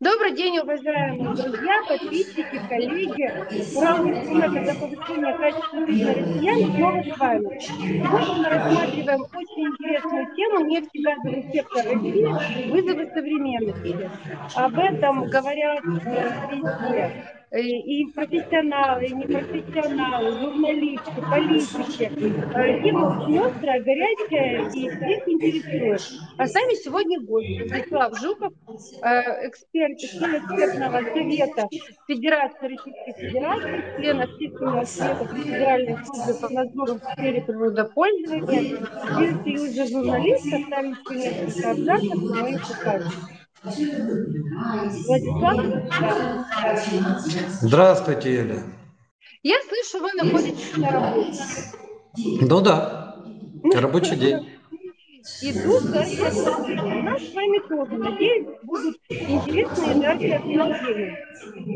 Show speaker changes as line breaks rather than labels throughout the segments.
Добрый день, уважаемые друзья, подписчики, коллеги. Урал когда повышение качества жизни россиян снова с вами. Сегодня мы рассматриваем очень интересную тему нефтегазовый сектор России, вызовы современности. Об этом говорят везде и профессионалы, и непрофессионалы, журналисты, политики. Э, тема острая, горячая и всех интересует. А сами сегодня гости. Вячеслав Жуков, э, эксперт, член экспертного совета Федерации Российской Федерации, член общественного совета Федеральной службы по надзору в сфере природопользования, член Союза журналистов, там еще несколько абзацев на моих.
Здравствуйте, Еля.
Я слышу, вы находитесь на работе.
Ну да, рабочий день.
Иду к У нас с вами тоже, надеюсь, будут интересные энергообсуждения.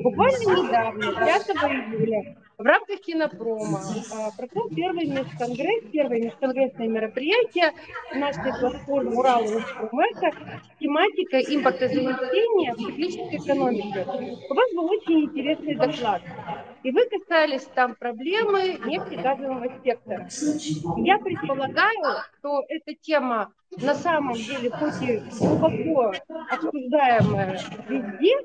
Буквально недавно, 5 июля, в рамках кинопрома а, прошел первый межконгресс, первое межконгрессное мероприятие нашей платформы Урал Роспромека тематика импортозамещения в циклической экономике. У вас был очень интересный доклад. И вы касались там проблемы нефтегазового сектора. Я предполагаю, что эта тема на самом деле хоть и глубоко обсуждаемая везде,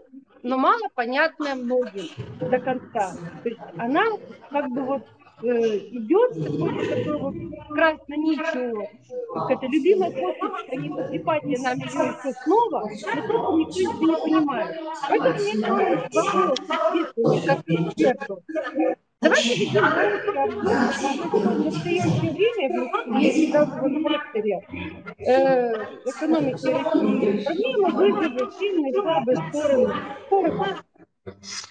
но мало понятная многим до конца. То есть она как бы вот э, идет такой, такой вот красной нитью, это любимая способ, они потрепайте нам ее еще снова, но просто никто ничего не понимает. Поэтому меня вопрос, как. Давайте ведем в настоящее в секторе э, экономики России проблемы, вызовы, сильные, слабые стороны.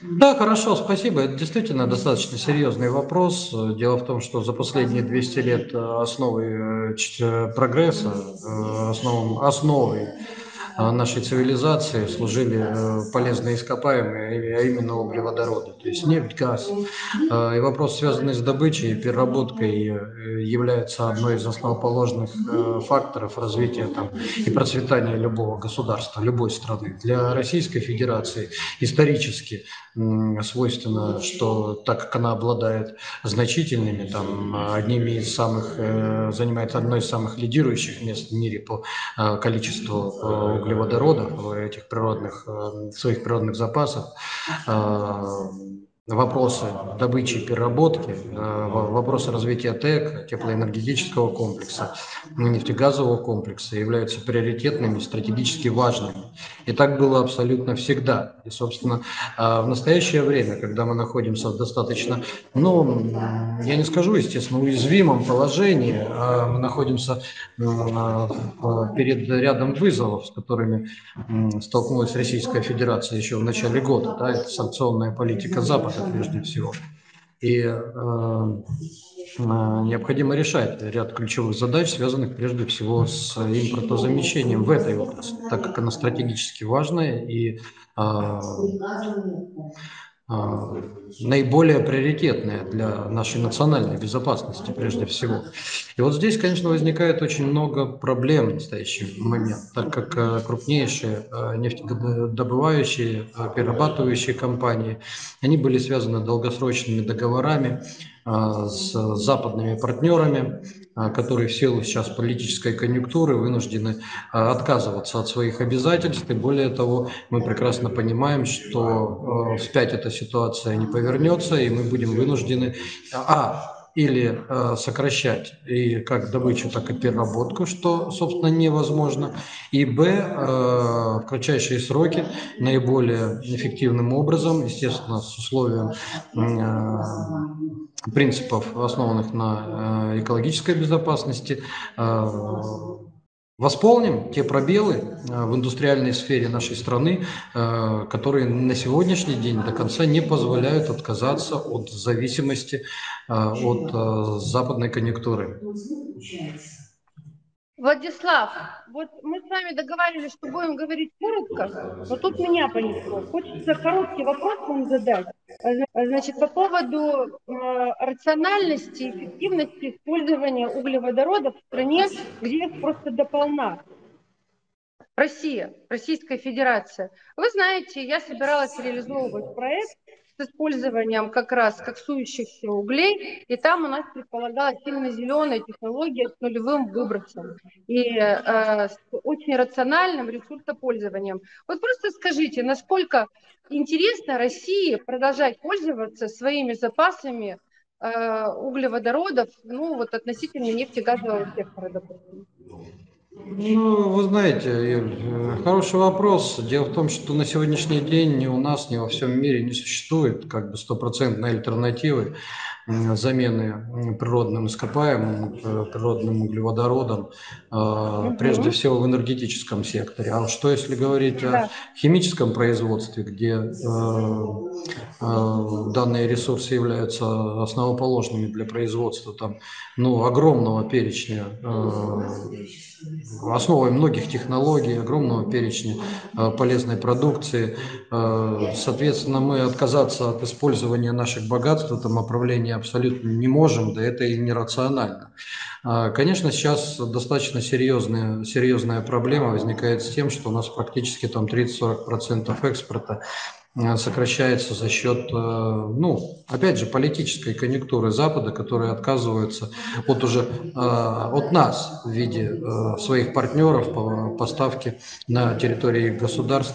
Да, хорошо, спасибо. Это действительно достаточно серьезный вопрос. Дело в том, что за последние 200 лет основой э, прогресса, э, основом, основой а, нашей цивилизации служили э, полезные ископаемые, а именно углеводороды, то есть нефть, газ. А, и вопрос, связанный с добычей и переработкой, э, является одной из основоположных э, факторов развития там, и процветания любого государства, любой страны. Для Российской Федерации исторически свойственно, что так как она обладает значительными, там, одними из самых, занимает одно из самых лидирующих мест в мире по количеству углеводородов, этих природных, э, своих природных запасов, э, вопросы добычи и переработки, э, вопросы развития ТЭК, теплоэнергетического комплекса, нефтегазового комплекса являются приоритетными, стратегически важными. И так было абсолютно всегда. И, собственно, в настоящее время, когда мы находимся в достаточно, ну, я не скажу, естественно, уязвимом положении, а мы находимся перед рядом вызовов, с которыми столкнулась Российская Федерация еще в начале года. Да, это санкционная политика Запада прежде всего. И э, э, необходимо решать ряд ключевых задач, связанных прежде всего с импортозамещением в этой области, так как она стратегически важная и э, наиболее приоритетная для нашей национальной безопасности прежде всего. И вот здесь, конечно, возникает очень много проблем в настоящий момент, так как э, крупнейшие э, нефтедобывающие, э, перерабатывающие компании, они были связаны долгосрочными договорами, а, с западными партнерами, а, которые в силу сейчас политической конъюнктуры вынуждены а, отказываться от своих обязательств. И более того, мы прекрасно понимаем, что вспять эта ситуация не повернется, и мы будем вынуждены а, или э, сокращать и как добычу, так и переработку, что, собственно, невозможно. И б, э, в кратчайшие сроки наиболее эффективным образом, естественно, с условием э, принципов, основанных на э, экологической безопасности, э, восполним те пробелы э, в индустриальной сфере нашей страны, э, которые на сегодняшний день до конца не позволяют отказаться от зависимости э, от западной конъюнктуры.
Владислав, вот мы с вами договаривались, что будем говорить коротко, но тут меня понесло. Хочется короткий вопрос вам задать. Значит, по поводу э, рациональности эффективности использования углеводородов в стране, где их просто дополна. Россия, Российская Федерация. Вы знаете, я собиралась реализовывать проект использованием как раз коксующихся углей, и там у нас предполагалась именно зеленая технология с нулевым выбросом и э, с очень рациональным ресурсопользованием. Вот просто скажите, насколько интересно России продолжать пользоваться своими запасами э, углеводородов, ну вот относительно нефтегазового сектора, допустим?
Ну, вы знаете, э, хороший вопрос. Дело в том, что на сегодняшний день ни у нас, ни во всем мире не существует как бы стопроцентной альтернативы замены природным ископаемым, э, природным углеводородам, угу. прежде всего в энергетическом секторе. А что если говорить да. о химическом производстве, где данные ресурсы являются основоположными для производства там, ну, огромного перечня основой многих технологий, огромного перечня э, полезной продукции. Э, соответственно, мы отказаться от использования наших богатств в этом направлении абсолютно не можем, да это и нерационально. Э, конечно, сейчас достаточно серьезная, серьезная проблема возникает с тем, что у нас практически там 30-40% экспорта сокращается за счет, э, ну, опять же, политической конъюнктуры Запада, которые отказываются от уже э, от нас в виде своих партнеров по поставке на территории государств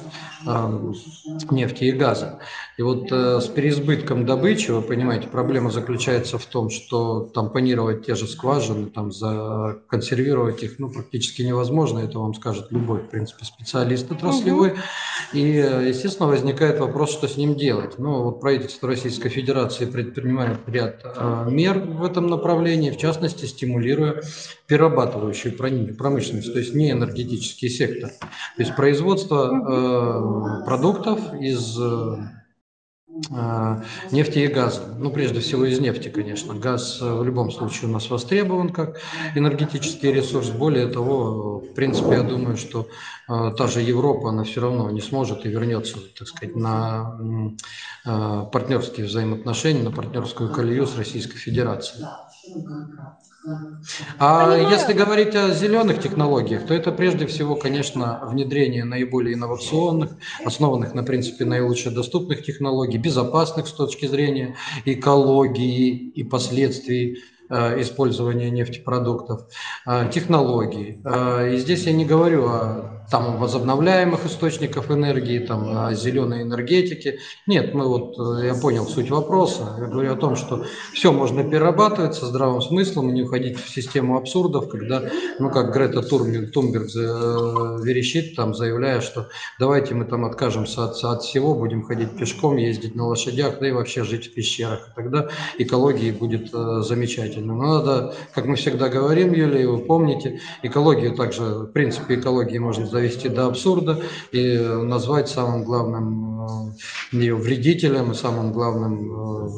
нефти и газа. И вот с переизбытком добычи, вы понимаете, проблема заключается в том, что тампонировать те же скважины, там, законсервировать их, ну, практически невозможно, это вам скажет любой, в принципе, специалист отраслевой. И, естественно, возникает вопрос, что с ним делать. Ну, вот правительство Российской Федерации предпринимает ряд э, мер в этом направлении, в частности, стимулируя перерабатывающую промышленность, то есть не энергетический сектор. То есть производство э, продуктов из нефти и газа. Ну, прежде всего из нефти, конечно. Газ э, в любом случае у нас востребован как энергетический ресурс. Более того, в принципе, я думаю, что э, та же Европа, она все равно не сможет и вернется, так сказать, на э, партнерские взаимоотношения, на партнерскую колею с Российской Федерацией. А Понимаю. если говорить о зеленых технологиях, то это прежде всего, конечно, внедрение наиболее инновационных, основанных на принципе наилучше доступных технологий, безопасных с точки зрения экологии и последствий Э, использования нефтепродуктов, э, технологий. Э, и здесь я не говорю о там, возобновляемых источников энергии, там, зеленой энергетике. Нет, мы вот, я понял суть вопроса. Я говорю о том, что все можно перерабатывать со здравым смыслом и не уходить в систему абсурдов, когда, ну, как Грета Турберг, Тумберг верещит, там, заявляя, что давайте мы там откажемся от, от всего, будем ходить пешком, ездить на лошадях, да и вообще жить в пещерах. Тогда экологии будет замечательно замечательно. Но надо, как мы всегда говорим, Юлия, вы помните, экологию также, в принципе, экологии можно завести до абсурда и назвать самым главным э, ее вредителем и самым главным э,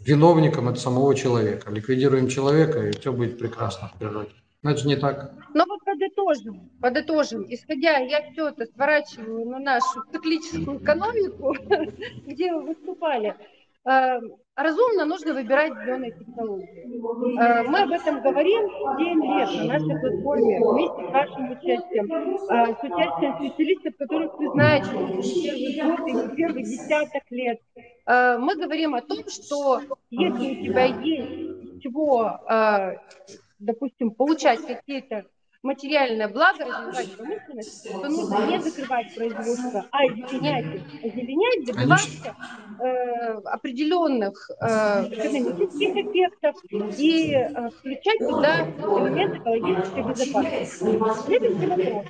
виновником это самого человека. Ликвидируем человека, и все будет прекрасно в природе. Же не так.
Но вот подытожим, подытожим. Исходя, я все это сворачиваю на нашу циклическую экономику, где вы выступали. Э, разумно нужно выбирать зеленые технологии. Э, мы об этом говорим 7 лет на нашей платформе вместе с вашим участием, э, с участием специалистов, которых вы знаете первый год и первый десяток лет. Мы говорим о том, что если у тебя есть чего, допустим, получать какие-то материальное благо, развивать промышленность, то нужно не закрывать производство, а озеленять их. Озеленять, добиваться э, определенных э, экономических эффектов и э, включать туда элемент экологической безопасности. Следующий вопрос.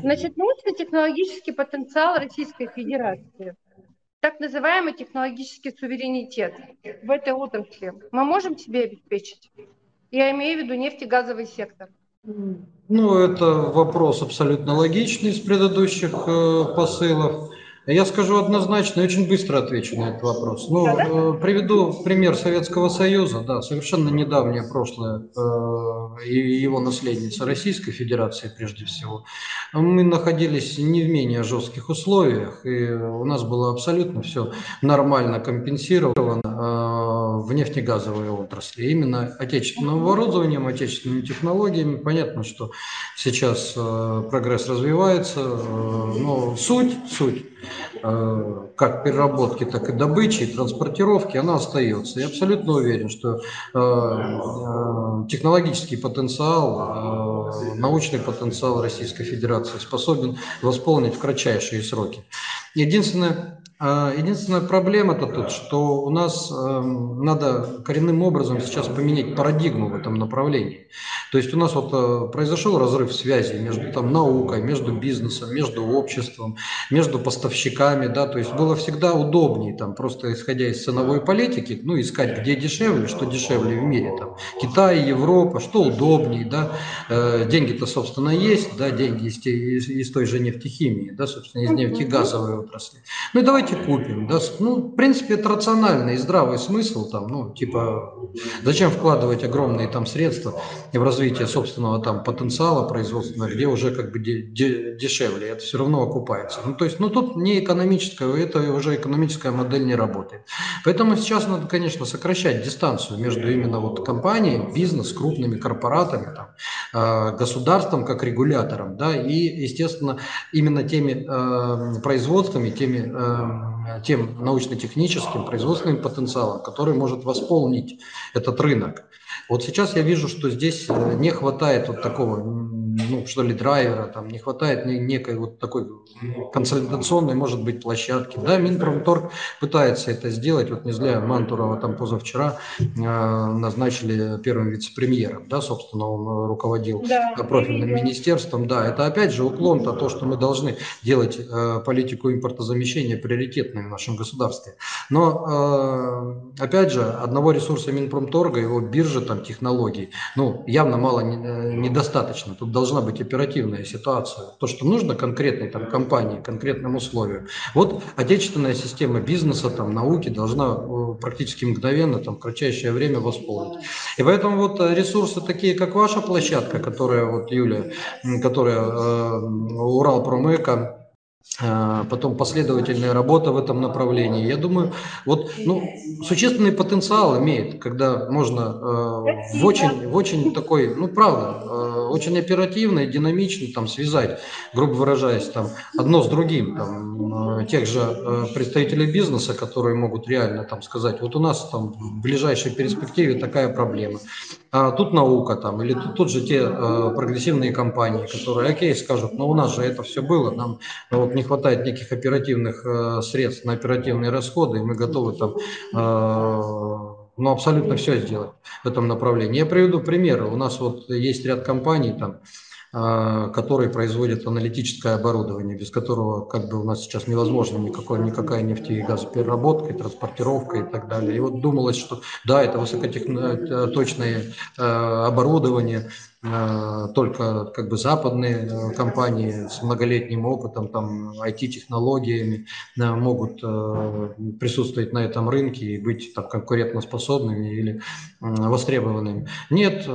Значит, научно-технологический потенциал Российской Федерации так называемый технологический суверенитет в этой отрасли мы можем себе обеспечить? Я имею в виду нефтегазовый сектор.
Ну, это вопрос абсолютно логичный из предыдущих э, посылов. Я скажу однозначно и очень быстро отвечу на этот вопрос. Ну? Э, приведу пример Советского Союза, да, совершенно недавнее прошлое э, и его наследница Российской Федерации прежде всего. Мы находились не в менее жестких условиях, и у нас было абсолютно все нормально компенсировано э, в нефтегазовой отрасли. Именно отечественным оборудованием, отечественными технологиями. Понятно, что сейчас э, прогресс развивается, э, но суть, суть как переработки, так и добычи, и транспортировки, она остается. Я абсолютно уверен, что э, э, технологический потенциал, научный потенциал Российской Федерации способен восполнить в кратчайшие сроки. Единственное, а, единственная проблема-то тут, что у нас э, надо коренным образом сейчас поменять парадигму в этом направлении. То есть у нас вот э, произошел разрыв связи между там, наукой, между бизнесом, между обществом, между поставщиками. Да? То есть было всегда удобнее, там, просто исходя из ценовой политики, ну, искать, где дешевле, что дешевле в мире. Там, Китай, Европа, что удобнее. Да? Э, деньги-то, собственно, есть, да? деньги из, из, из той же нефтехимии, да? собственно, из нефтегазовой отрасли. Ну и давайте давайте купим. Да? Ну, в принципе, это рациональный и здравый смысл, там, ну, типа, зачем вкладывать огромные там средства в развитие собственного там потенциала производственного, где уже как бы де- де- дешевле, это все равно окупается. Ну, то есть, ну, тут не экономическая, это уже экономическая модель не работает. Поэтому сейчас надо, конечно, сокращать дистанцию между именно вот компанией, бизнес, крупными корпоратами, там, э, государством как регулятором, да, и, естественно, именно теми э, производствами, теми э, тем научно-техническим, производственным потенциалом, который может восполнить этот рынок. Вот сейчас я вижу, что здесь э, не хватает вот такого, ну, что ли, драйвера, там не хватает некой вот такой консолидационной, может быть, площадки. Да, Минпромторг пытается это сделать. Вот не зря Мантурова там позавчера э, назначили первым вице-премьером, да, собственно, он руководил да, профильным министерством. Да, это опять же уклон на то, что мы должны делать э, политику импортозамещения приоритетной в нашем государстве. Но, э, опять же, одного ресурса Минпромторга, его биржи, там, технологий, ну, явно мало э, недостаточно. Тут должна быть оперативная ситуация. То, что нужно конкретной там компании, конкретным условиям. Вот отечественная система бизнеса, там, науки должна э, практически мгновенно, там, в кратчайшее время восполнить. И поэтому вот э, ресурсы такие, как ваша площадка, которая, вот Юля, которая э, Урал Промэко, потом последовательная работа в этом направлении. Я думаю, вот ну, существенный потенциал имеет, когда можно э, в очень, в очень такой, ну правда, э, очень оперативно и динамично там связать, грубо выражаясь, там одно с другим, там э, тех же э, представителей бизнеса, которые могут реально там сказать, вот у нас там в ближайшей перспективе такая проблема. А тут наука там, или тут, тут же те э, прогрессивные компании, которые, окей, скажут, «Ну, у нас же это все было, нам ну, вот не хватает неких оперативных э, средств на оперативные расходы, и мы готовы там э, ну, абсолютно все сделать в этом направлении. Я приведу примеры. У нас вот есть ряд компаний, там, а, которые производят аналитическое оборудование, без которого как бы у нас сейчас невозможно никакой, никакая нефть и газопереработка, и транспортировка и так далее. И вот думалось, что да, это высокоточное э, оборудование, Э, только как бы западные э, компании с многолетним опытом, там, IT-технологиями э, могут присутствовать на этом рынке и быть там, конкурентоспособными или востребованными. Нет,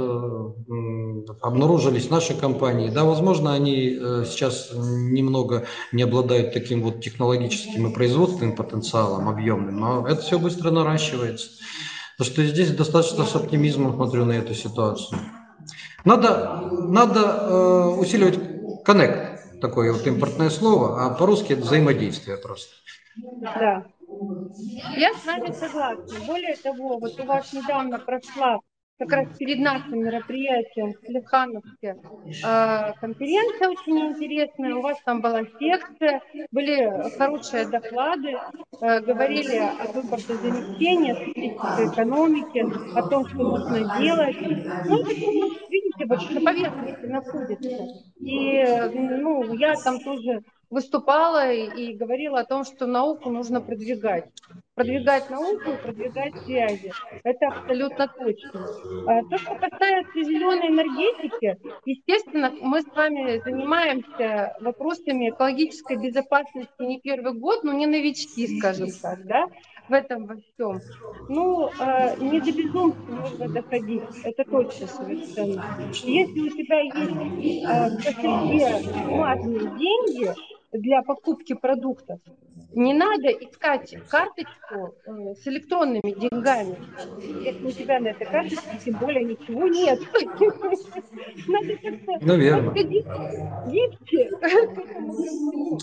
обнаружились наши компании. Да, возможно, они сейчас немного не обладают таким вот технологическим и производственным потенциалом объемным, но это все быстро наращивается. Потому что здесь достаточно с оптимизмом смотрю на эту ситуацию. Надо, надо э, усиливать коннект, такое вот импортное слово, а по-русски это взаимодействие просто.
Да. Я с вами согласна. Более того, вот у вас недавно прошла как раз перед нашим мероприятием в Плехановске э, конференция очень интересная. У вас там была секция, были хорошие доклады, э, говорили об импортозамещении, о экономике, о том, что нужно делать. Ну, видите, вот на поверхности находится. И ну, я там тоже выступала и говорила о том, что науку нужно продвигать. продвигать науку и продвигать связи. Это абсолютно точно. А, то, что касается зеленой энергетики, естественно, мы с вами занимаемся вопросами экологической безопасности не первый год, но не новички, скажем так, да, в этом во всем. Ну, э, не до безумства нужно доходить, это точно совершенно. Если у тебя есть э, в кошельке деньги, для покупки продуктов. Не надо искать карточку э, с электронными деньгами, если у тебя на этой карточке тем более ничего нет. Надо как-то
Наверное.
гибче к этому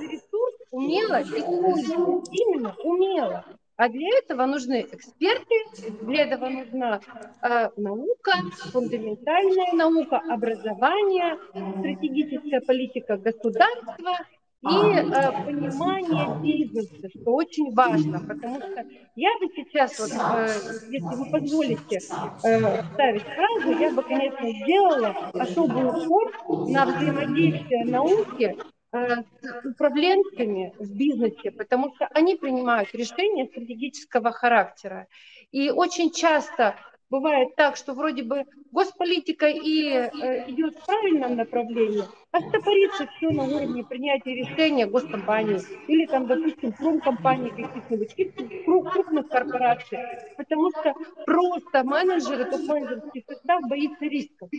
ресурс умело использовать. Именно умело. А для этого нужны эксперты, для этого нужна э, наука, фундаментальная наука, образование, стратегическая политика государства и э, понимание бизнеса, что очень важно, потому что я бы сейчас, вот, э, если вы позволите э, ставить фразу, я бы, конечно, сделала особый упор на взаимодействие науки управленцами в бизнесе, потому что они принимают решения стратегического характера. И очень часто бывает так, что вроде бы госполитика и э, идет в правильном направлении, а стопорится все на уровне принятия решения госкомпании или там, допустим, промкомпании каких-нибудь крупных корпораций, потому что просто менеджеры, топ-менеджерский состав боится рисков.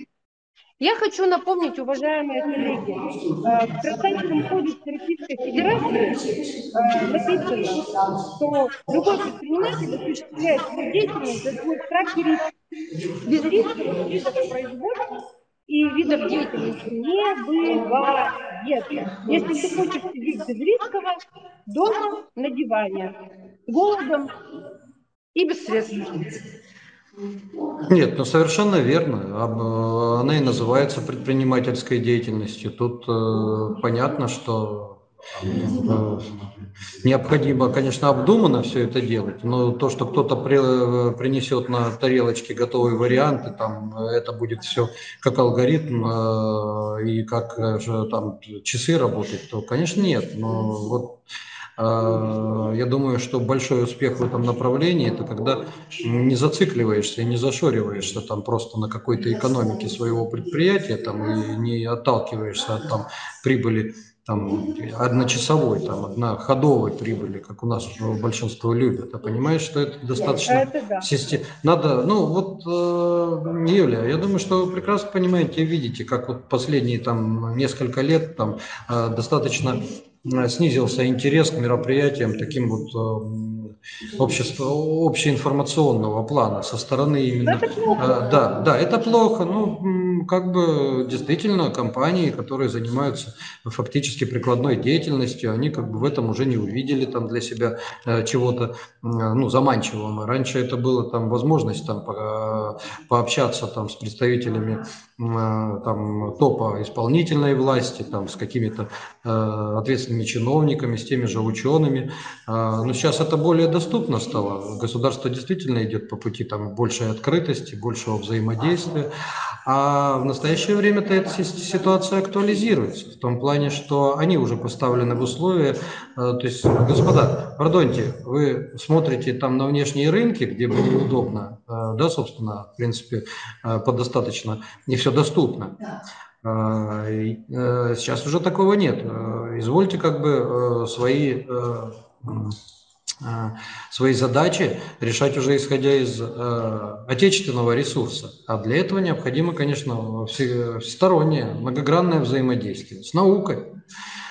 Я хочу напомнить, уважаемые коллеги, э, в Гражданском кодексе Российской Федерации э, написано, что любой предприниматель осуществляет свою деятельность за свой страх и риск. Без рисковых видов производства и видов деятельности не бывает. Если ты хочешь сидеть без рискового, дома на диване, голодом и без средств.
Нет, ну совершенно верно. Э, она и называется предпринимательской деятельностью. Тут э, понятно, что э, необходимо, конечно, обдуманно все это делать, но то, что кто-то при, э, принесет на тарелочке готовые варианты, там это будет все как алгоритм э, и как же там часы работать, то, конечно, нет. Но вот я думаю, что большой успех в этом направлении – это когда не зацикливаешься и не зашориваешься там просто на какой-то экономике своего предприятия там, и не отталкиваешься от там, прибыли там, одночасовой, там, одноходовой прибыли, как у нас большинство любят. А понимаешь, что это достаточно это да. систем... Надо, ну вот, э, Юлия, я думаю, что вы прекрасно понимаете и видите, как вот последние там несколько лет там э, достаточно снизился интерес к мероприятиям таким вот э, общества, общеинформационного плана со стороны именно... Э, да, да, это плохо. Ну, как бы действительно компании, которые занимаются фактически прикладной деятельностью, они как бы в этом уже не увидели там для себя чего-то ну, заманчивого. Раньше это было там возможность там пообщаться там с представителями там топа исполнительной власти, там с какими-то ответственными ответственными чиновниками, с теми же учеными. А, но сейчас это более доступно стало. Государство действительно идет по пути там, большей открытости, большего взаимодействия. А в настоящее время-то эта ситуация актуализируется. В том плане, что они уже поставлены в условия. А, то есть, господа, пардоньте, вы смотрите там на внешние рынки, где было удобно, а, да, собственно, в принципе, по достаточно, не все доступно. А, э, сейчас уже такого нет. Э, извольте как бы э, свои, свои задачи решать уже исходя из отечественного ресурса. А для этого необходимо, конечно, всестороннее, многогранное взаимодействие с наукой,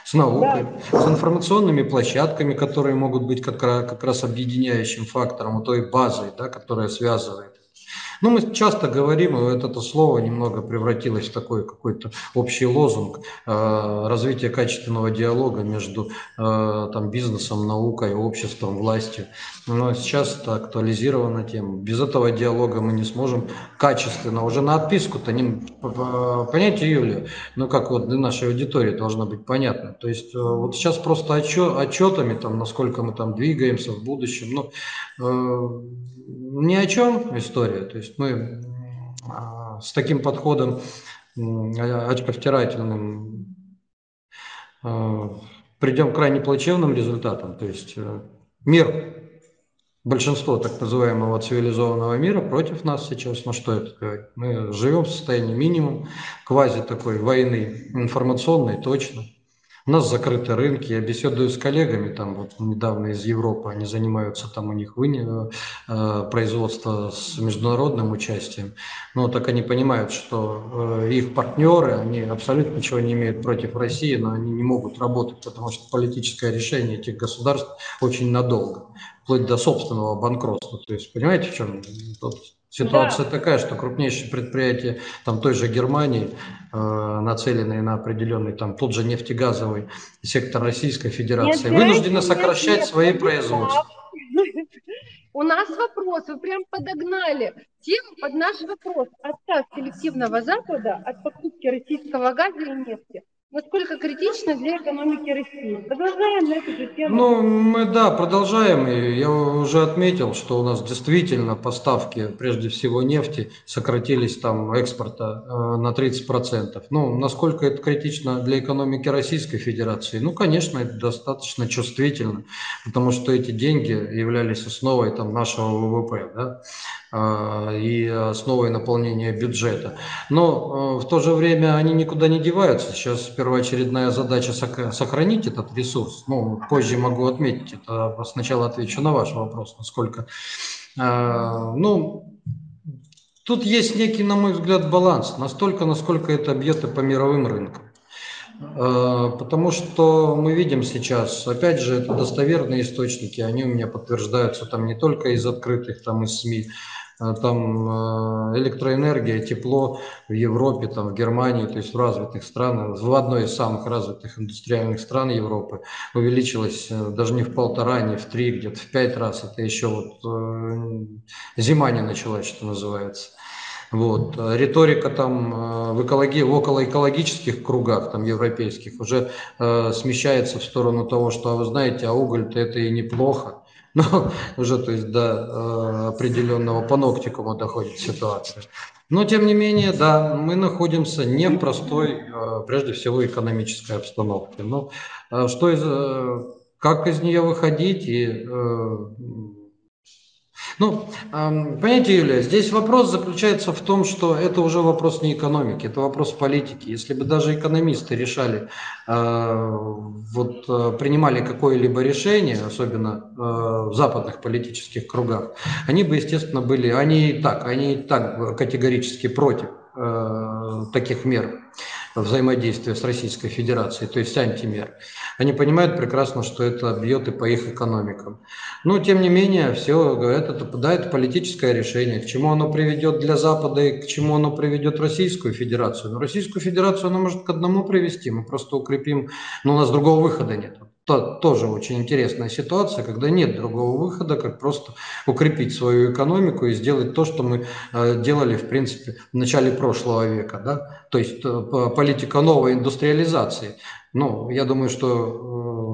с наукой, да. с информационными площадками, которые могут быть как раз, как раз объединяющим фактором, той базой, да, которая связывает ну, мы часто говорим, и это слово немного превратилось в такой какой-то общий лозунг э, развития качественного диалога между э, там, бизнесом, наукой, обществом, властью. Но сейчас это актуализирована тема. Без этого диалога мы не сможем качественно, уже на отписку-то не... Понятие, Юлия, ну как вот для нашей аудитории должно быть понятно. То есть э, вот сейчас просто отчет, отчетами, там, насколько мы там двигаемся в будущем, ну, ни о чем история. То есть мы а, с таким подходом очковтирательным а, придем к крайне плачевным результатам. То есть э, мир, большинство так называемого цивилизованного мира против нас сейчас. Ну что это говорит? Мы живем в состоянии минимум, квази такой войны информационной, точно. У нас закрыты рынки. Я беседую с коллегами, там вот недавно из Европы, они занимаются, там у них вы, э, производство с международным участием. Но так они понимают, что э, их партнеры, они абсолютно ничего не имеют против России, но они не могут работать, потому что политическое решение этих государств очень надолго, вплоть до собственного банкротства. То есть, понимаете, в чем тут Ситуация да. такая, что крупнейшие предприятия там той же Германии, э, нацеленные на определенный там тот же нефтегазовый сектор Российской Федерации, нет, вынуждены нет, сокращать нет, свои нет, производства.
У нас вопрос, вы прям подогнали тему под наш вопрос. Отказ селективного Запада от покупки российского газа и нефти насколько критично для экономики России. Продолжаем на эту же тему.
Ну, мы, да, продолжаем. И я уже отметил, что у нас действительно поставки, прежде всего нефти, сократились там экспорта э, на 30%. Ну, насколько это критично для экономики Российской Федерации? Ну, конечно, это достаточно чувствительно, потому что эти деньги являлись основой там нашего ВВП, да, и основой наполнения бюджета. Но э, в то же время они никуда не деваются. Сейчас первоочередная задача сохранить этот ресурс. Ну, позже могу отметить, это сначала отвечу на ваш вопрос, насколько... Ну, тут есть некий, на мой взгляд, баланс, настолько, насколько это бьет и по мировым рынкам. Потому что мы видим сейчас, опять же, это достоверные источники, они у меня подтверждаются там не только из открытых, там из СМИ, а там э, электроэнергия, тепло в Европе, там, в Германии, то есть в развитых странах, в одной из самых развитых индустриальных стран Европы увеличилось э, даже не в полтора, не в три, где-то в пять раз. Это еще вот э, зима не началась, что называется. Вот. Риторика там в, экологии, в около экологических кругах, там европейских, уже э, смещается в сторону того, что, а вы знаете, а уголь-то это и неплохо но уже то есть до э, определенного паноктикума доходит ситуация. Но тем не менее, да, мы находимся не в простой, э, прежде всего, экономической обстановке. Но ну, э, что из, э, как из нее выходить и ну, понимаете, Юлия, здесь вопрос заключается в том, что это уже вопрос не экономики, это вопрос политики. Если бы даже экономисты решали, э, вот э, принимали какое-либо решение, особенно э, в западных политических кругах, они бы, естественно, были, они и так, они и так категорически против таких мер взаимодействия с Российской Федерацией, то есть антимер. Они понимают прекрасно, что это бьет и по их экономикам. Но, тем не менее, все говорят, это, да, это политическое решение. К чему оно приведет для Запада и к чему оно приведет Российскую Федерацию? Но Российскую Федерацию оно может к одному привести. Мы просто укрепим, но у нас другого выхода нет то, тоже очень интересная ситуация, когда нет другого выхода, как просто укрепить свою экономику и сделать то, что мы э, делали, в принципе, в начале прошлого века. Да? То есть э, политика новой индустриализации. Ну, я думаю, что э,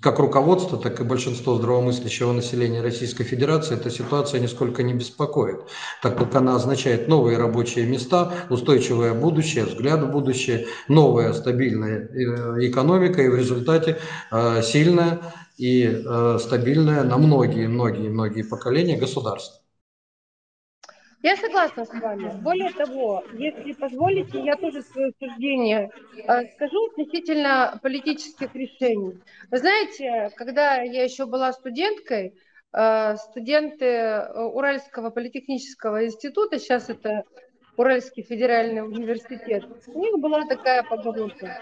как руководство, так и большинство здравомыслящего населения Российской Федерации эта ситуация нисколько не беспокоит, так как она означает новые рабочие места, устойчивое будущее, взгляд в будущее, новая стабильная э, экономика и в результате э, сильная и стабильная на многие-многие-многие поколения государство.
Я согласна с вами. Более того, если позволите, я тоже свое суждение э, скажу относительно политических решений. Вы знаете, когда я еще была студенткой, э, студенты э, Уральского политехнического института, сейчас это Уральский федеральный университет, у них была такая поговорка.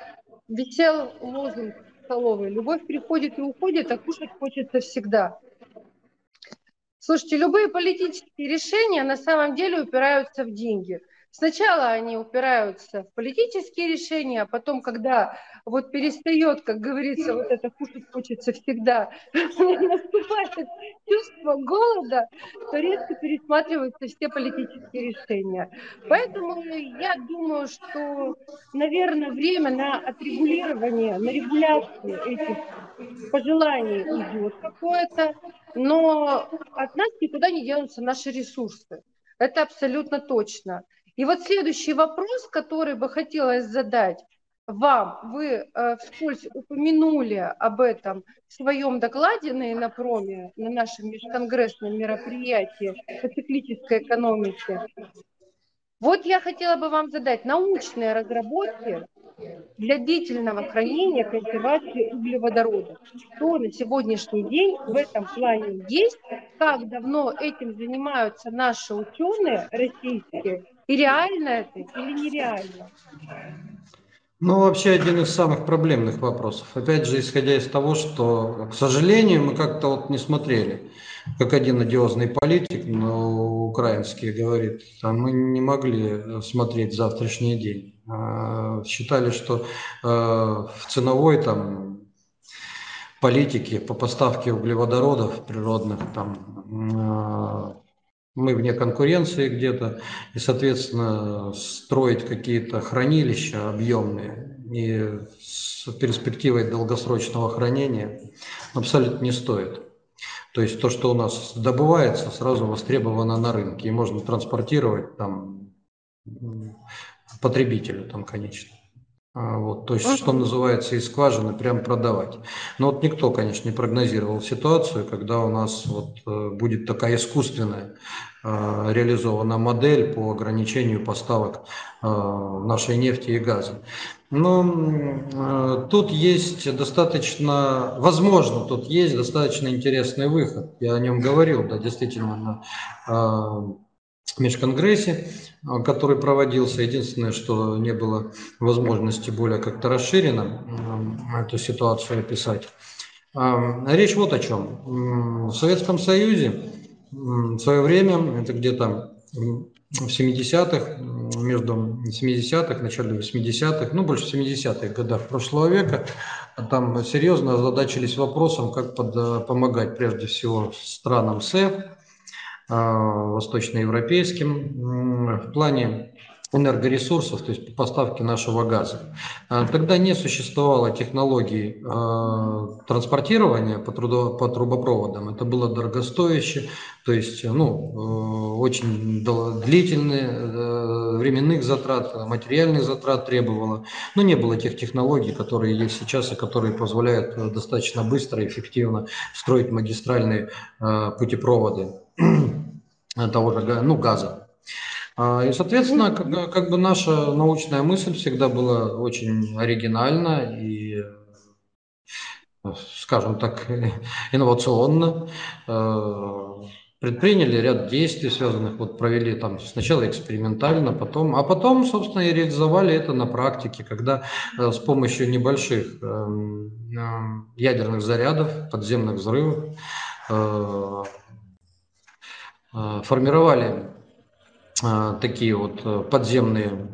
Висел лозунг столовой «Любовь приходит и уходит, а кушать хочется всегда». Слушайте, любые политические решения на самом деле упираются в деньги. Сначала они упираются в политические решения, а потом, когда вот перестает, как говорится, вот это кушать хочется всегда, наступает чувство голода, то резко пересматриваются все политические решения. Поэтому я думаю, что, наверное, время на отрегулирование, на регуляцию этих пожеланий идет какое-то, но от нас никуда не денутся наши ресурсы. Это абсолютно точно. И вот следующий вопрос, который бы хотелось задать, вам, вы э, вскользь упомянули об этом в своем докладе на Инопроме, на нашем межконгрессном мероприятии по циклической экономике. Вот я хотела бы вам задать научные разработки для длительного хранения консервации углеводородов. Что на сегодняшний день в этом плане есть, как давно этим занимаются наши ученые российские, и реально это или нереально?
Ну, вообще один из самых проблемных вопросов. Опять же, исходя из того, что, к сожалению, мы как-то вот не смотрели, как один одиозный политик, но украинский говорит, а мы не могли смотреть завтрашний день. А, считали, что э, в ценовой там политике по поставке углеводородов природных там э, мы вне конкуренции где-то, и, соответственно, строить какие-то хранилища объемные и с перспективой долгосрочного хранения абсолютно не стоит. То есть то, что у нас добывается, сразу востребовано на рынке, и можно транспортировать там потребителю там, конечно. А, вот, то есть, что называется, из скважины прям продавать. Но вот никто, конечно, не прогнозировал ситуацию, когда у нас вот э, будет такая искусственная э, реализована модель по ограничению поставок э, нашей нефти и газа. Но тут есть достаточно, возможно, тут есть достаточно интересный выход. Я о нем говорил, да, действительно, на межконгрессе, который проводился. Единственное, что не было возможности более как-то расширенно эту ситуацию описать. А, речь вот о чем. В Советском Союзе в свое время, это где-то в 70-х, между 70-х, начале 80-х, ну, больше 70-х годах прошлого века, там серьезно озадачились вопросом, как под, помогать прежде всего странам СЭФ, а, восточноевропейским в плане энергоресурсов, то есть поставки нашего газа. А, тогда не существовало технологий а, транспортирования по, трудо, по трубопроводам. Это было дорогостоящее, то есть ну, э, очень длительные э, временных затрат, материальных затрат требовало. Но не было тех технологий, которые есть сейчас и которые позволяют э, достаточно быстро и эффективно строить магистральные путепроводы того же ну, газа. А, и, соответственно, как, как бы наша научная мысль всегда была очень оригинальна и, скажем так, инновационна. А, предприняли ряд действий, связанных, вот провели там сначала экспериментально, потом, а потом, собственно, и реализовали это на практике, когда э, с помощью небольших эм, э, ядерных зарядов, подземных взрывов, э, формировали такие вот подземные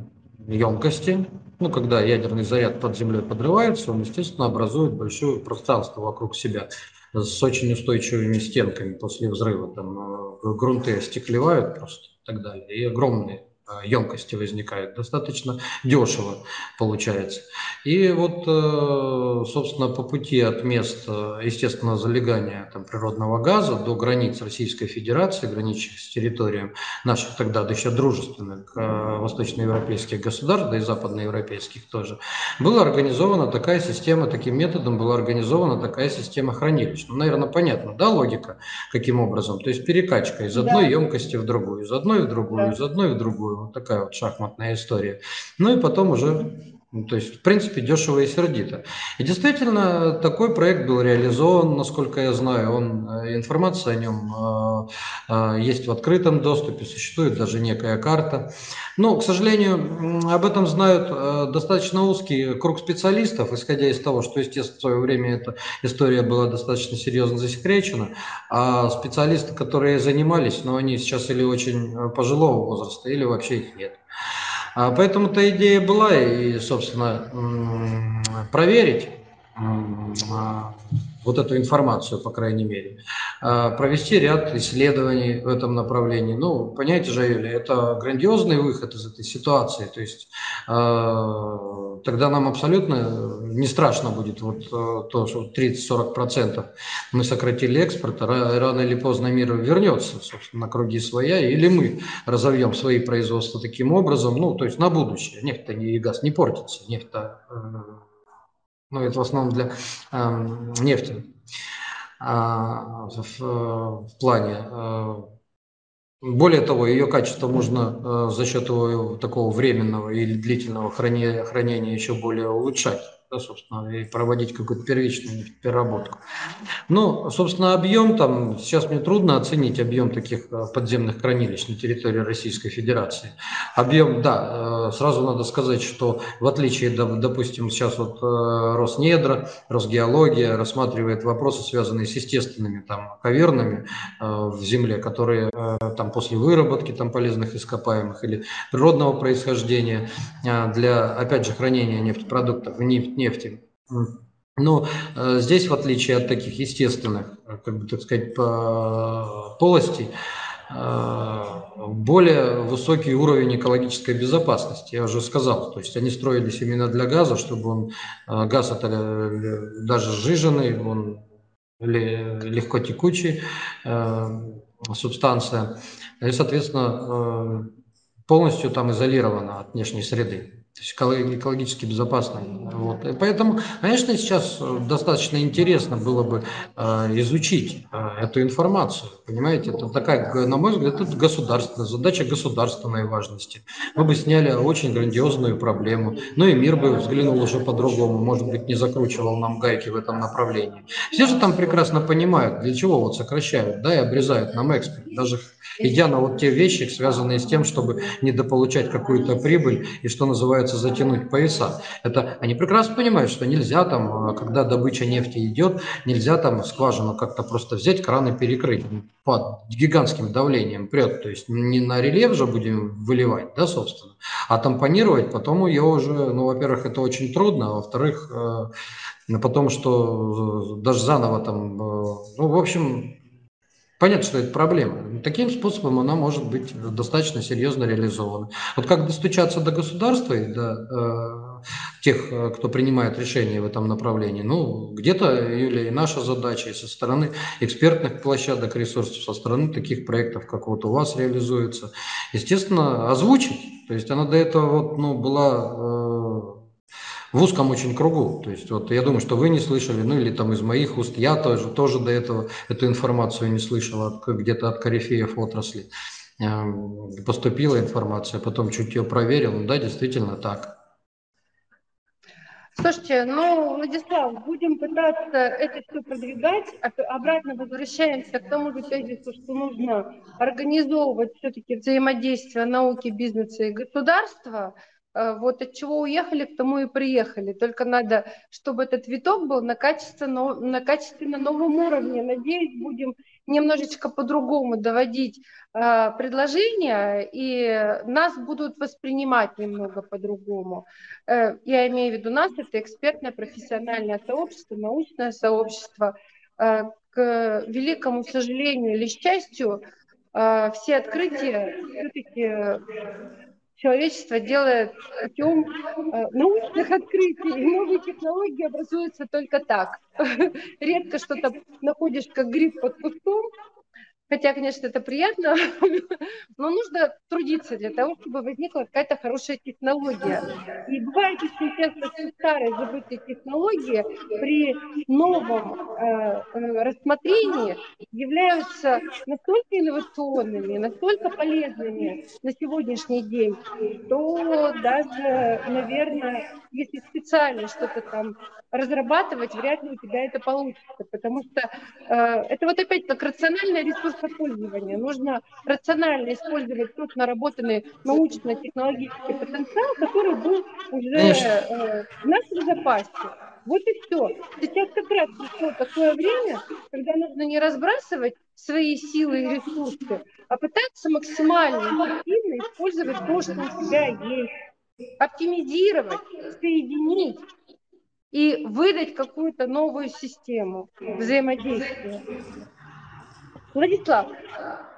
емкости. Ну, когда ядерный заряд под землей подрывается, он, естественно, образует большое пространство вокруг себя с очень устойчивыми стенками после взрыва. Там грунты остеклевают просто и так далее. И огромные Э, емкости возникают. Достаточно дешево получается. И вот, э, собственно, по пути от мест естественного залегания там, природного газа до границ Российской Федерации, граничащих с территорией наших тогда еще дружественных э, восточноевропейских государств, да и западноевропейских тоже, была организована такая система, таким методом была организована такая система хранилищ. Ну, наверное, понятно, да, логика, каким образом? То есть перекачка из одной да. емкости в другую, из одной в другую, да. из одной в другую вот такая вот шахматная история. Ну и потом уже то есть, в принципе, дешево и сердито. И действительно, такой проект был реализован, насколько я знаю. Он, э, информация о нем э, э, есть в открытом доступе, существует даже некая карта. Но, к сожалению, об этом знают э, достаточно узкий круг специалистов, исходя из того, что, естественно, в свое время эта история была достаточно серьезно засекречена. А специалисты, которые занимались, но они сейчас или очень э, пожилого возраста, или вообще их нет. А поэтому-то идея была и, собственно, проверить вот эту информацию, по крайней мере, а, провести ряд исследований в этом направлении. Ну, понимаете же, Юля, это грандиозный выход из этой ситуации. То есть тогда нам абсолютно не страшно будет вот э, то, что 30-40% мы сократили экспорт, рано или поздно мир вернется, собственно, на круги своя, или мы разовьем свои производства таким образом, ну, то есть на будущее. Нефть и газ не портится, нефть-то, ну, это в основном для э, нефти. А, в, в плане более того, ее качество можно за счет такого временного или длительного хранения, хранения еще более улучшать да, собственно, и проводить какую-то первичную переработку. Ну, собственно, объем там, сейчас мне трудно оценить объем таких э, подземных хранилищ на территории Российской Федерации. Объем, да, э, сразу надо сказать, что в отличие, допустим, сейчас вот э, Роснедра, Росгеология рассматривает вопросы, связанные с естественными там кавернами в земле, которые там после выработки там полезных ископаемых или природного происхождения для, опять же, хранения нефтепродуктов, нефть нефти. Но э, здесь, в отличие от таких естественных, э, как бы так сказать, полостей, э, более высокий уровень экологической безопасности, я уже сказал. То есть они строились именно для газа, чтобы он, газ это даже сжиженный, он легко текучий субстанция, и, соответственно, полностью там изолирована от внешней среды то есть экологически безопасной. Вот. И поэтому, конечно, сейчас э, достаточно интересно было бы э, изучить э, эту информацию. Понимаете, это такая, на мой взгляд, это государственная задача государственной важности. Мы бы сняли очень грандиозную проблему. Ну и мир бы взглянул уже по-другому, может быть, не закручивал нам гайки в этом направлении. Все же там прекрасно понимают, для чего вот сокращают, да, и обрезают нам экспорт. Даже идя на вот те вещи, связанные с тем, чтобы недополучать какую-то прибыль и, что называется, затянуть пояса. Это они прекрасно понимают, что нельзя там, а, когда добыча нефти идет, нельзя там скважину как-то просто взять, краны перекрыть под гигантским давлением прет, то есть не на рельеф же будем выливать, да, собственно, а тампонировать, потом ее уже, ну, во-первых, это очень трудно, а во-вторых, э, потом, что э, даже заново там, э, ну, в общем, Понятно, что это проблема. Таким способом она может быть достаточно серьезно реализована. Вот как достучаться до государства и до э, тех, э, кто принимает решения в этом направлении, ну, где-то, Юлия, и наша задача, и со стороны экспертных площадок, ресурсов, со стороны таких проектов, как вот у вас реализуется, естественно, озвучить. То есть она до этого вот, ну, была э, в узком очень кругу. То есть вот я думаю, что вы не слышали, ну или там из моих уст, я тоже, тоже до этого эту информацию не слышал где-то от корифеев отрасли. Эм, поступила информация, потом чуть ее проверил, ну да, действительно так.
Слушайте, ну, Владислав, будем пытаться это все продвигать. Обратно возвращаемся к тому же тезису, что нужно организовывать все-таки взаимодействие науки, бизнеса и государства. Э, вот от чего уехали, к тому и приехали. Только надо, чтобы этот виток был на качественно, на качественно новом уровне. Надеюсь, будем немножечко по-другому доводить э, предложения, и нас будут воспринимать немного по-другому. Э, я имею в виду нас, это экспертное профессиональное сообщество, научное сообщество. Э, к великому сожалению или счастью, э, все открытия все-таки человечество делает путем э, научных открытий. И новые технологии образуются только так. Редко что-то находишь, как гриб под кустом, Хотя, конечно, это приятно, но нужно трудиться для того, чтобы возникла какая-то хорошая технология. И бывает очень часто, что старые забытые технологии при новом э, э, рассмотрении являются настолько инновационными, настолько полезными на сегодняшний день, что даже, наверное, если специально что-то там разрабатывать, вряд ли у тебя это получится, потому что э, это вот опять как рациональный ресурс использования. Нужно рационально использовать тот наработанный научно-технологический потенциал, который был уже э, в нашем запасе. Вот и все. Сейчас как раз пришло такое время, когда нужно не разбрасывать свои силы и ресурсы, а пытаться максимально эффективно использовать то, что у тебя есть. Оптимизировать, соединить и выдать какую-то новую систему взаимодействия. Владислав,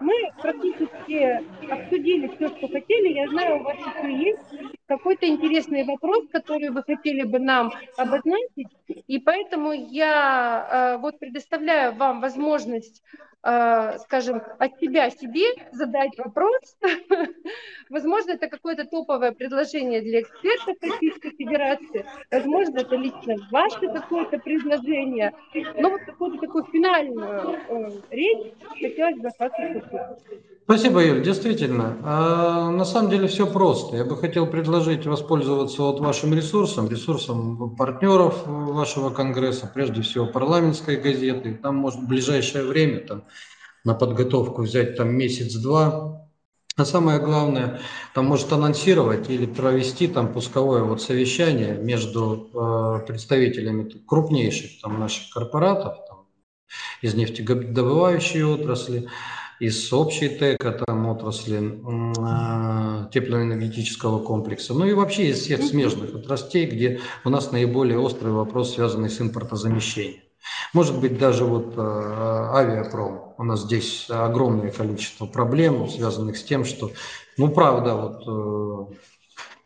мы практически обсудили все, что хотели. Я знаю, у вас еще есть какой-то интересный вопрос, который вы хотели бы нам обозначить. И поэтому я э, вот предоставляю вам возможность э, скажем, от себя себе задать вопрос. Возможно, это какое-то топовое предложение для экспертов Российской Федерации. Возможно, это лично ваше какое-то предложение. Но вот какую-то такую финальную э, речь хотелось бы услышать.
Спасибо, Юль, действительно. На самом деле все просто. Я бы хотел предложить воспользоваться вот вашим ресурсом, ресурсом партнеров вашего конгресса, прежде всего парламентской газеты. Там может в ближайшее время там, на подготовку взять там месяц-два. А самое главное, там может анонсировать или провести там пусковое вот совещание между э, представителями крупнейших там наших корпоратов там, из нефтедобывающей отрасли, из общей ТЭКа, там, отрасли э, теплоэнергетического комплекса, ну и вообще из всех смежных отраслей, где у нас наиболее острый вопрос, связанный с импортозамещением. Может быть, даже вот э, авиапром. У нас здесь огромное количество проблем, связанных с тем, что, ну, правда, вот, э,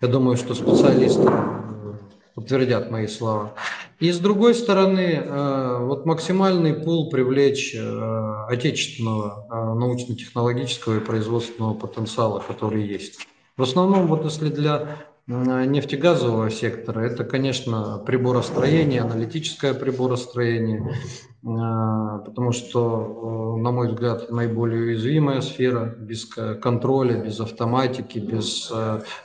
я думаю, что специалисты э, подтвердят мои слова. И с другой стороны, э, вот максимальный пул привлечь э, отечественного э, научно-технологического и производственного потенциала, который есть. В основном, вот если для нефтегазового сектора, это, конечно, приборостроение, аналитическое приборостроение, потому что, на мой взгляд, наиболее уязвимая сфера, без контроля, без автоматики, без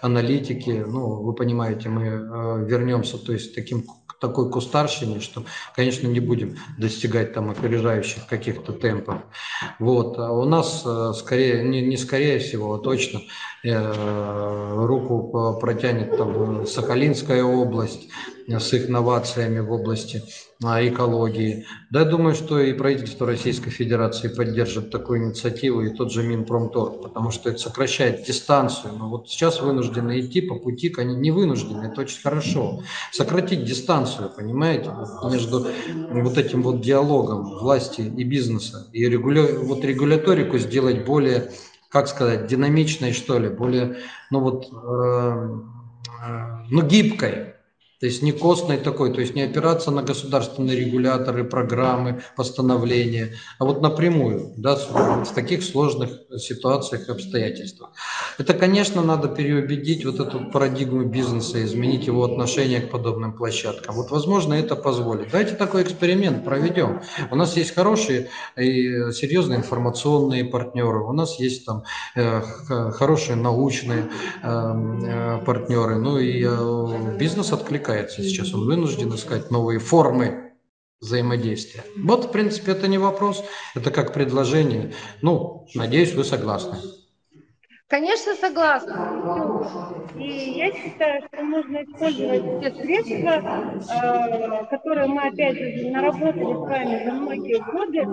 аналитики. Ну, вы понимаете, мы вернемся, то есть таким такой кустарщине, что, конечно, не будем достигать там опережающих каких-то темпов. Вот. А у нас э, скорее, не, не скорее всего, а точно э, руку протянет там Сахалинская область, с их новациями в области а, экологии. Да, я думаю, что и правительство Российской Федерации поддержит такую инициативу, и тот же Минпромторг, потому что это сокращает дистанцию. Но вот сейчас вынуждены идти по пути, они не вынуждены, это очень хорошо. Сократить дистанцию, понимаете, между вот этим вот диалогом власти и бизнеса, и регуля... вот регуляторику сделать более, как сказать, динамичной, что ли, более, ну вот, э, э, ну, гибкой, то есть не костной такой, то есть не опираться на государственные регуляторы, программы, постановления, а вот напрямую, да, в таких сложных ситуациях обстоятельствах. Это, конечно, надо переубедить вот эту парадигму бизнеса, изменить его отношение к подобным площадкам. Вот, возможно, это позволит. Давайте такой эксперимент проведем. У нас есть хорошие и серьезные информационные партнеры, у нас есть там э, хорошие научные э, э, партнеры, ну и э, бизнес откликается откликается сейчас, он вынужден искать новые формы взаимодействия. Вот, в принципе, это не вопрос, это как предложение. Ну, надеюсь, вы согласны.
Конечно, согласна. И я считаю, что нужно использовать те средства, э, которые мы, опять же, наработали с вами за многие годы,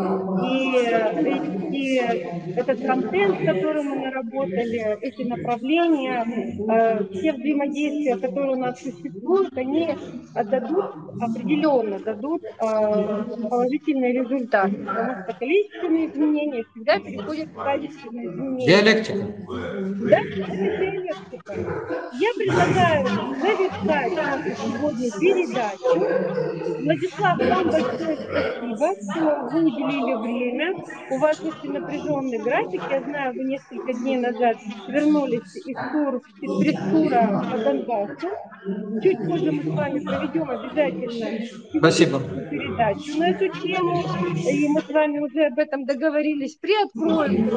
и, и этот контент, который мы наработали, эти направления, э, все взаимодействия, которые у нас существуют, они дадут, определенно дадут э, положительный результат, потому что количественные изменения всегда переходят в качественные изменения.
Диалектика.
Да, Я предлагаю завершать нашу сегодня передачу. Владислав, вам большое спасибо, что вы уделили время. У вас очень напряженный график. Я знаю, вы несколько дней назад вернулись из, тур, из пресс-тура по Донбассу. Чуть позже мы с вами проведем обязательно
Спасибо.
передачу на эту тему. И мы с вами уже об этом договорились. Приоткроем.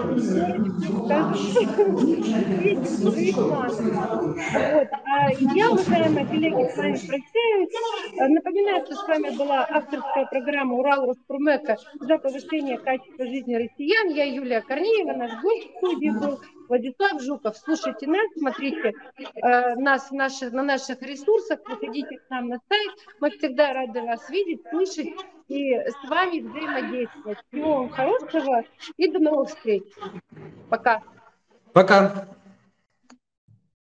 Вот. А я, уважаемые коллеги, с вами прощаюсь. Напоминаю, что с вами была авторская программа «Урал Роспромека» за повышение качества жизни россиян. Я Юлия Корнеева, наш гость в студии был Владислав Жуков. Слушайте нас, смотрите э, нас наши, на наших ресурсах, приходите к нам на сайт. Мы всегда рады вас видеть, слышать и с вами взаимодействовать. Всего вам хорошего и до новых встреч. Пока.
Пока.